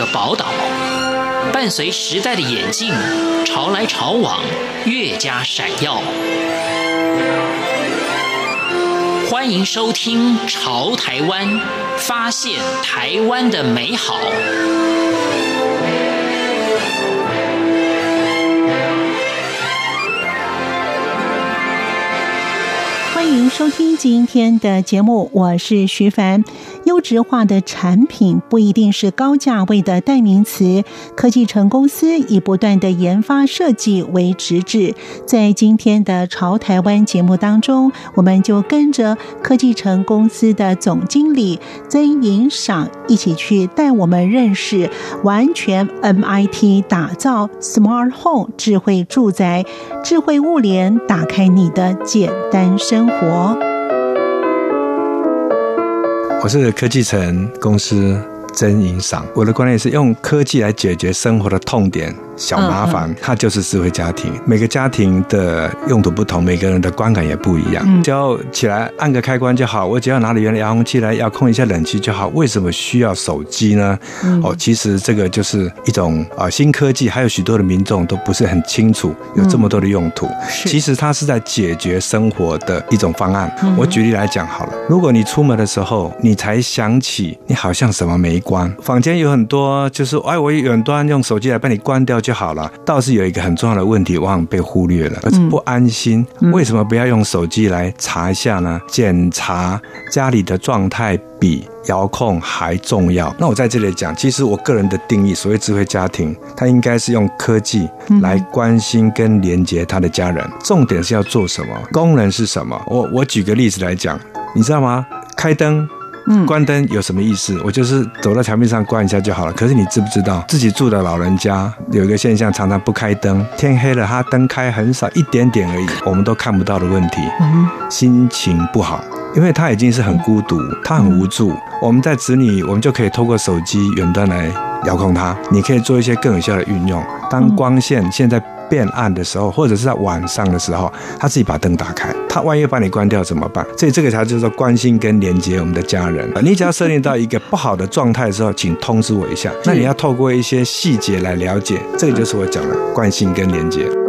的宝岛，伴随时代的眼镜，潮来潮往，越加闪耀。欢迎收听《潮台湾》，发现台湾的美好。欢迎收听今天的节目，我是徐凡。优质化的产品不一定是高价位的代名词。科技城公司以不断的研发设计为直至。在今天的潮台湾节目当中，我们就跟着科技城公司的总经理曾颖赏一起去带我们认识完全 MIT 打造 Smart Home 智慧住宅、智慧物联，打开你的简单生活。我是科技城公司曾颖赏，我的观念是用科技来解决生活的痛点。小麻烦，它就是智慧家庭。每个家庭的用途不同，每个人的观感也不一样。只要起来按个开关就好，我只要拿着原来遥控器来遥控一下冷气就好。为什么需要手机呢？哦，其实这个就是一种啊新科技，还有许多的民众都不是很清楚有这么多的用途。其实它是在解决生活的一种方案。我举例来讲好了，如果你出门的时候，你才想起你好像什么没关，房间有很多就是哎，我远端用手机来帮你关掉就。就好了，倒是有一个很重要的问题，往往被忽略了，而是不安心。为什么不要用手机来查一下呢？检查家里的状态比遥控还重要。那我在这里讲，其实我个人的定义，所谓智慧家庭，它应该是用科技来关心跟连接他的家人。重点是要做什么？功能是什么？我我举个例子来讲，你知道吗？开灯。关灯有什么意思？我就是走到墙壁上关一下就好了。可是你知不知道，自己住的老人家有一个现象，常常不开灯，天黑了，他灯开很少，一点点而已，我们都看不到的问题，心情不好，因为他已经是很孤独，他很无助。我们在子女，我们就可以透过手机远端来遥控他，你可以做一些更有效的运用。当光线现在。变暗的时候，或者是在晚上的时候，他自己把灯打开。他万一把你关掉怎么办？所以这个才就是说关心跟连接我们的家人。你只要设定到一个不好的状态的时候，请通知我一下。那你要透过一些细节来了解，这个就是我讲的关心跟连接。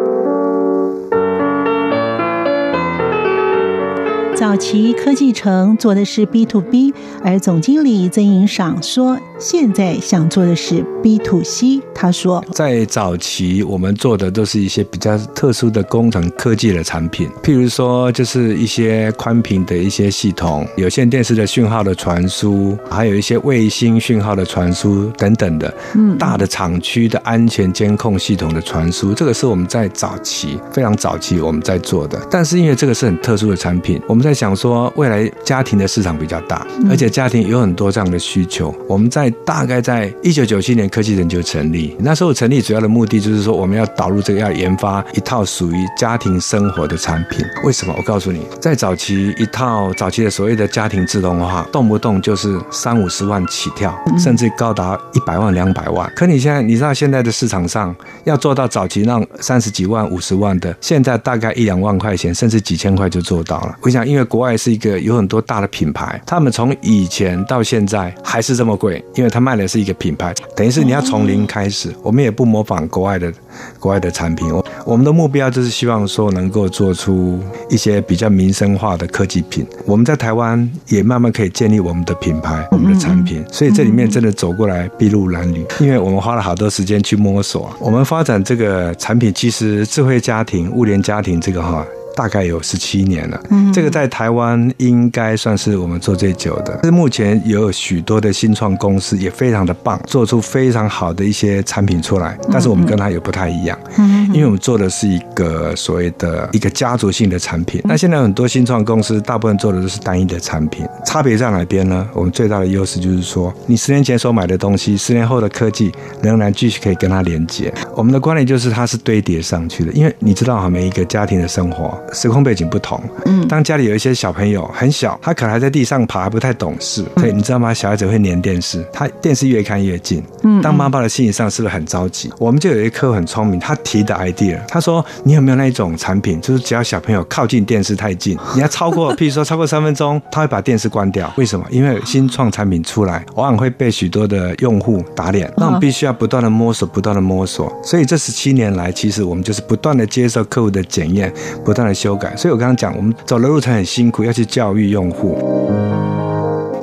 早期科技城做的是 B to B，而总经理曾颖赏说，现在想做的是 B to C。他说，在早期我们做的都是一些比较特殊的工程科技的产品，譬如说就是一些宽频的一些系统、有线电视的讯号的传输，还有一些卫星讯号的传输等等的。嗯，大的厂区的安全监控系统的传输，这个是我们在早期非常早期我们在做的。但是因为这个是很特殊的产品，我们在在想说，未来家庭的市场比较大，而且家庭有很多这样的需求。我们在大概在一九九七年科技人就成立，那时候成立主要的目的就是说，我们要导入这个，要研发一套属于家庭生活的产品。为什么？我告诉你，在早期一套早期的所谓的家庭自动化，动不动就是三五十万起跳，甚至高达一百万、两百万。可你现在，你知道现在的市场上要做到早期让三十几万、五十万的，现在大概一两万块钱，甚至几千块就做到了。我想，因为国外是一个有很多大的品牌，他们从以前到现在还是这么贵，因为他卖的是一个品牌，等于是你要从零开始。我们也不模仿国外的国外的产品，我我们的目标就是希望说能够做出一些比较民生化的科技品。我们在台湾也慢慢可以建立我们的品牌、我们的产品，所以这里面真的走过来筚路蓝缕，因为我们花了好多时间去摸索。我们发展这个产品，其实智慧家庭、物联家庭这个哈。大概有十七年了，嗯，这个在台湾应该算是我们做最久的。是目前也有许多的新创公司也非常的棒，做出非常好的一些产品出来。但是我们跟它也不太一样，嗯，因为我们做的是一个所谓的一个家族性的产品。那现在很多新创公司大部分做的都是单一的产品，差别在哪边呢？我们最大的优势就是说，你十年前所买的东西，十年后的科技仍然继续可以跟它连接。我们的观念就是它是堆叠上去的，因为你知道哈，每一个家庭的生活。时空背景不同。嗯，当家里有一些小朋友很小，他可能还在地上爬，还不太懂事。所以你知道吗？小孩子会粘电视，他电视越看越近。嗯，当妈妈的心理上是不是很着急？我们就有一颗很聪明，他提的 idea，他说：“你有没有那一种产品，就是只要小朋友靠近电视太近，你要超过，譬如说超过三分钟，他会把电视关掉。为什么？因为新创产品出来，往往会被许多的用户打脸。那我们必须要不断的摸索，不断的摸索。所以这十七年来，其实我们就是不断的接受客户的检验，不断的修改。所以我刚刚讲，我们走的路程很辛苦，要去教育用户。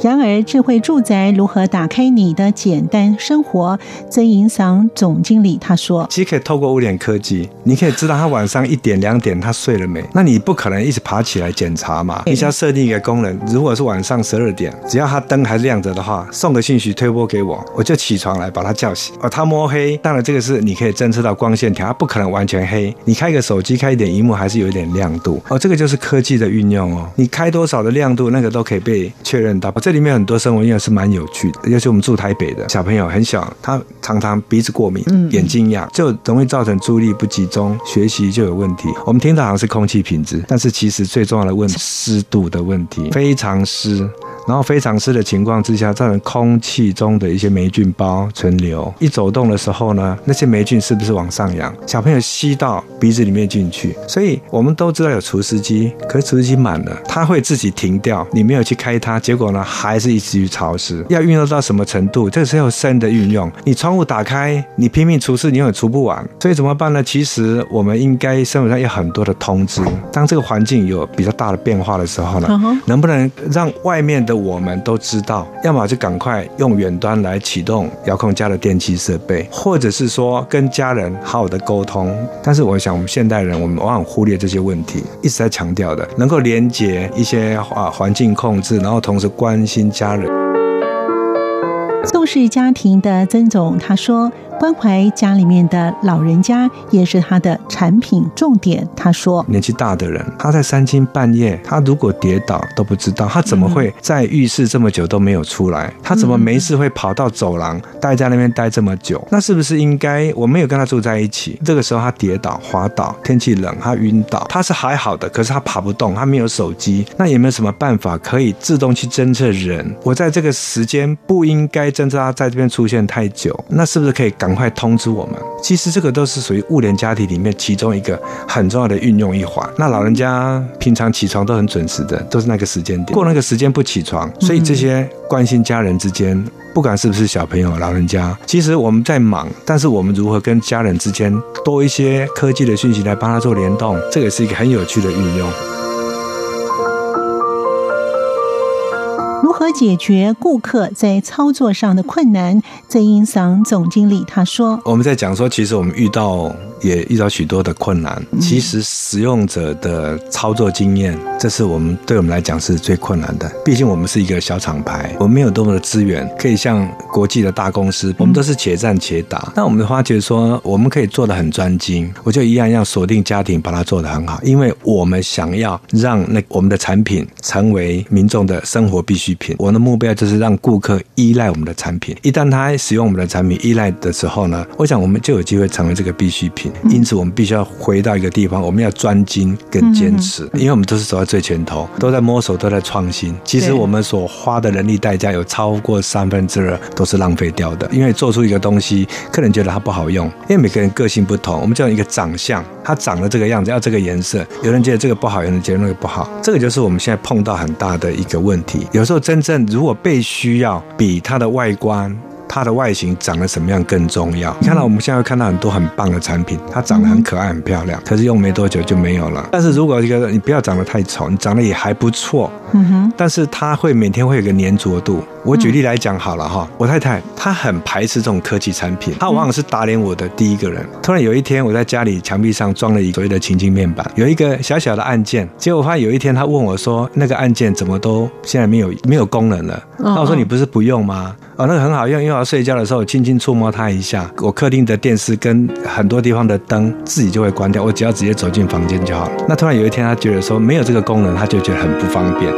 然而，智慧住宅如何打开你的简单生活？曾营桑总经理他说：“其实可以透过物联科技，你可以知道他晚上一点两点他睡了没。那你不可能一直爬起来检查嘛？你只要设定一个功能，如果是晚上十二点，只要他灯还亮着的话，送个信息推播给我，我就起床来把他叫醒。哦，他摸黑，当然这个是你可以侦测到光线条，他不可能完全黑。你开个手机开一点荧幕还是有一点亮度。哦，这个就是科技的运用哦。你开多少的亮度，那个都可以被确认到。这里面很多生活应用是蛮有趣的，尤其我们住台北的小朋友很小，他常常鼻子过敏、眼睛痒，就容易造成注意力不集中，学习就有问题。我们听到好像是空气品质，但是其实最重要的问题湿度的问题，非常湿。然后非常湿的情况之下，造成空气中的一些霉菌包存留。一走动的时候呢，那些霉菌是不是往上扬？小朋友吸到鼻子里面进去。所以我们都知道有除湿机，可是除湿机满了，它会自己停掉。你没有去开它，结果呢，还是一直去潮湿。要运用到什么程度？这个时候深的运用。你窗户打开，你拼命除湿，你永远除不完。所以怎么办呢？其实我们应该生活上有很多的通知。当这个环境有比较大的变化的时候呢，能不能让外面的我们都知道，要么就赶快用远端来启动遥控家的电器设备，或者是说跟家人好好的沟通。但是我想，我们现代人我们往往忽略这些问题，一直在强调的，能够连接一些啊环境控制，然后同时关心家人。宋氏家庭的曾总他说。关怀家里面的老人家也是他的产品重点。他说：“年纪大的人，他在三更半夜，他如果跌倒都不知道，他怎么会在浴室这么久都没有出来？他怎么没事会跑到走廊待在那边待这么久？那是不是应该我没有跟他住在一起？这个时候他跌倒滑倒，天气冷他晕倒，他是还好的，可是他爬不动，他没有手机，那有没有什么办法可以自动去侦测人？我在这个时间不应该侦测他在这边出现太久，那是不是可以赶？”赶快通知我们。其实这个都是属于物联家庭里面其中一个很重要的运用一环。那老人家平常起床都很准时的，都是那个时间点。过那个时间不起床，所以这些关心家人之间，不管是不是小朋友、老人家，其实我们在忙，但是我们如何跟家人之间多一些科技的讯息来帮他做联动，这个也是一个很有趣的运用。何解决顾客在操作上的困难？曾营桑总经理他说：“我们在讲说，其实我们遇到。”也遇到许多的困难。其实使用者的操作经验，这是我们对我们来讲是最困难的。毕竟我们是一个小厂牌，我们没有多么的资源可以像国际的大公司，我们都是且战且打。那我们发觉说，我们可以做的很专精，我就一样要锁定家庭，把它做得很好。因为我们想要让那我们的产品成为民众的生活必需品。我们的目标就是让顾客依赖我们的产品。一旦他使用我们的产品依赖的时候呢，我想我们就有机会成为这个必需品。因此，我们必须要回到一个地方，我们要专精跟坚持，因为我们都是走在最前头，都在摸索，都在创新。其实，我们所花的人力代价有超过三分之二都是浪费掉的，因为做出一个东西，客人觉得它不好用，因为每个人个性不同。我们叫一个长相，它长得这个样子，要这个颜色，有人觉得这个不好，有人觉得那个不好，这个就是我们现在碰到很大的一个问题。有时候，真正如果被需要，比它的外观。它的外形长得什么样更重要。你看到我们现在看到很多很棒的产品，它长得很可爱、很漂亮，可是用没多久就没有了。但是如果一个你不要长得太丑，你长得也还不错，嗯哼，但是它会每天会有个粘着度。我举例来讲好了哈，我太太她很排斥这种科技产品，她往往是打脸我的第一个人。突然有一天，我在家里墙壁上装了一个所谓的情境面板，有一个小小的按键，结果我发现有一天她问我说，那个按键怎么都现在没有没有功能了？那我说你不是不用吗？哦，那个很好用，因为我要睡觉的时候轻轻触摸它一下，我客厅的电视跟很多地方的灯自己就会关掉，我只要直接走进房间就好了。那突然有一天，她觉得说没有这个功能，她就觉得很不方便。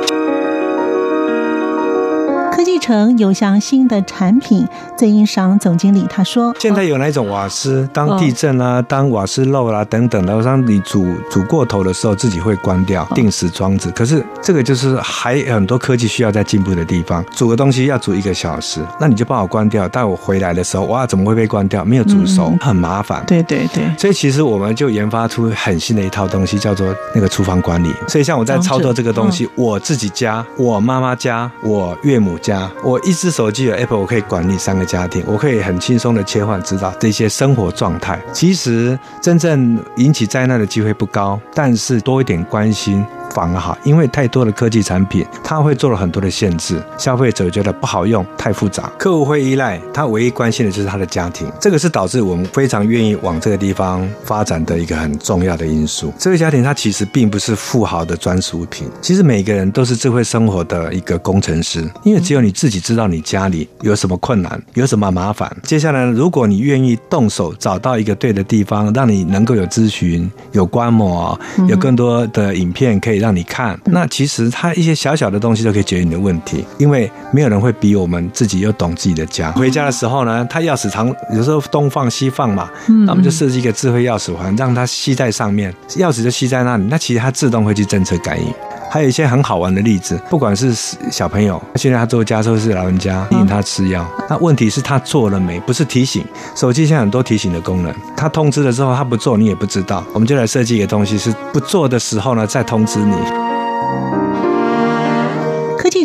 城有像新的产品，曾英赏总经理他说：“现在有那种瓦斯，当地震啊，当瓦斯漏啦、啊、等等的，当你煮煮过头的时候，自己会关掉，定时装置。可是这个就是还有很多科技需要在进步的地方。煮个东西要煮一个小时，那你就帮我关掉，但我回来的时候，哇，怎么会被关掉？没有煮熟，很麻烦。对对对。所以其实我们就研发出很新的一套东西，叫做那个厨房管理。所以像我在操作这个东西，我自己家，我妈妈家，我岳母家，我一只手机有 Apple，我可以管理三个家庭，我可以很轻松的切换，知道这些生活状态。其实真正引起灾难的机会不高，但是多一点关心。反而好，因为太多的科技产品，它会做了很多的限制，消费者觉得不好用，太复杂，客户会依赖，他唯一关心的就是他的家庭，这个是导致我们非常愿意往这个地方发展的一个很重要的因素。智慧家庭它其实并不是富豪的专属品，其实每个人都是智慧生活的一个工程师，因为只有你自己知道你家里有什么困难，有什么麻烦。接下来，如果你愿意动手找到一个对的地方，让你能够有咨询、有观摩、有更多的影片可以。让你看，那其实它一些小小的东西都可以解决你的问题，因为没有人会比我们自己又懂自己的家。回家的时候呢，它钥匙常有时候东放西放嘛，那我们就设计一个智慧钥匙环，让它吸在上面，钥匙就吸在那里，那其实它自动会去侦测感应。还有一些很好玩的例子，不管是小朋友，现在他做家事是老人家提醒他吃药，那问题是他做了没？不是提醒，手机现在很多提醒的功能，他通知了之后他不做，你也不知道。我们就来设计一个东西，是不做的时候呢再通知你。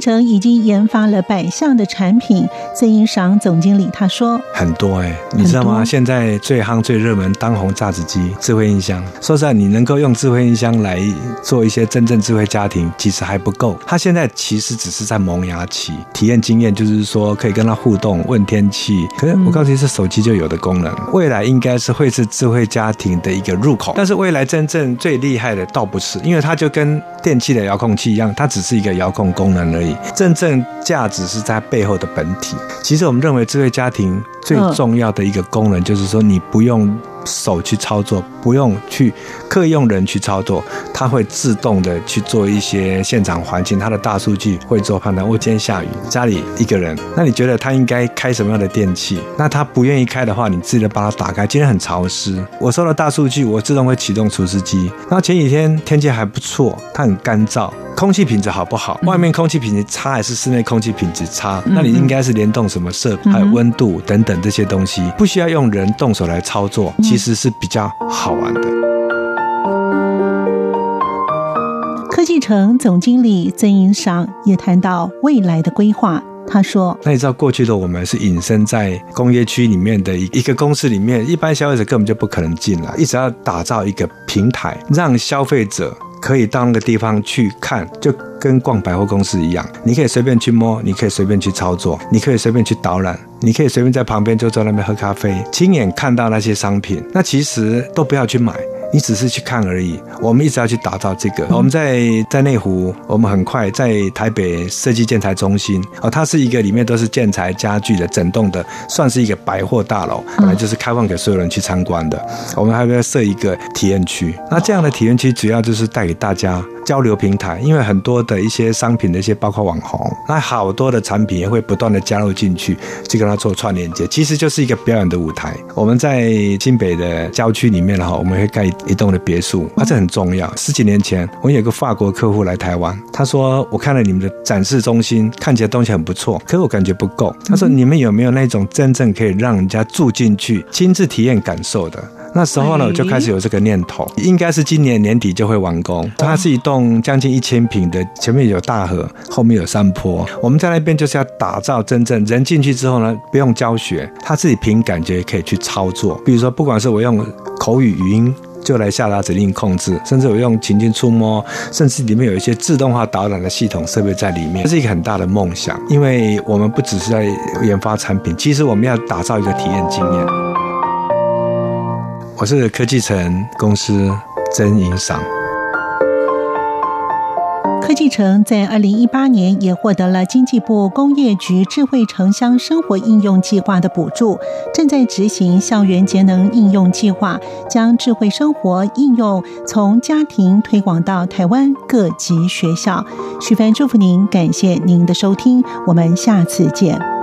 技城已经研发了百项的产品。曾英赏总经理他说：“很多哎、欸，你知道吗？现在最夯、最热门、当红榨汁机、智慧音箱。说实在，你能够用智慧音箱来做一些真正智慧家庭，其实还不够。它现在其实只是在萌芽期，体验经验就是说可以跟它互动、问天气。可是我告诉你，是手机就有的功能。未来应该是会是智慧家庭的一个入口。但是未来真正最厉害的倒不是，因为它就跟电器的遥控器一样，它只是一个遥控功能而已。真正价值是在背后的本体。其实我们认为智慧家庭最重要的一个功能，就是说你不用手去操作，不用去刻意用人去操作，它会自动的去做一些现场环境，它的大数据会做判断。我今天下雨，家里一个人，那你觉得他应该开什么样的电器？那他不愿意开的话，你自己把它打开。今天很潮湿，我收了大数据，我自动会启动除湿机。那前几天天气还不错，它很干燥。空气品质好不好？外面空气品质差还是室内空气品质差？那你应该是联动什么设备，还有温度等等这些东西，不需要用人动手来操作，其实是比较好玩的。科技城总经理曾银赏也谈到未来的规划，他说：“那你知道过去的我们是隐身在工业区里面的一一个公司里面，一般消费者根本就不可能进来，一直要打造一个平台，让消费者。”可以到那个地方去看，就跟逛百货公司一样，你可以随便去摸，你可以随便去操作，你可以随便去导览，你可以随便在旁边就坐那边喝咖啡，亲眼看到那些商品，那其实都不要去买。你只是去看而已。我们一直要去打造这个。我们在在内湖，我们很快在台北设计建材中心哦，它是一个里面都是建材家具的整栋的，算是一个百货大楼，本来就是开放给所有人去参观的。我们还会设一个体验区。那这样的体验区主要就是带给大家。交流平台，因为很多的一些商品的一些，包括网红，那好多的产品也会不断的加入进去，去跟他做串连接，其实就是一个表演的舞台。我们在新北的郊区里面哈，我们会盖一栋的别墅，啊，这很重要。十几年前，我有个法国客户来台湾，他说我看了你们的展示中心，看起来东西很不错，可是我感觉不够。他说你们有没有那种真正可以让人家住进去，亲自体验感受的？那时候呢，我就开始有这个念头，应该是今年年底就会完工。它是一栋将近一千坪的，前面有大河，后面有山坡。我们在那边就是要打造真正人进去之后呢，不用教学，他自己凭感觉可以去操作。比如说，不管是我用口语语音就来下达指令控制，甚至我用情境触摸，甚至里面有一些自动化导览的系统设备在里面，这是一个很大的梦想。因为我们不只是在研发产品，其实我们要打造一个体验经验。我是科技城公司曾英赏。科技城在二零一八年也获得了经济部工业局智慧城乡生活应用计划的补助，正在执行校园节能应用计划，将智慧生活应用从家庭推广到台湾各级学校。徐帆祝福您，感谢您的收听，我们下次见。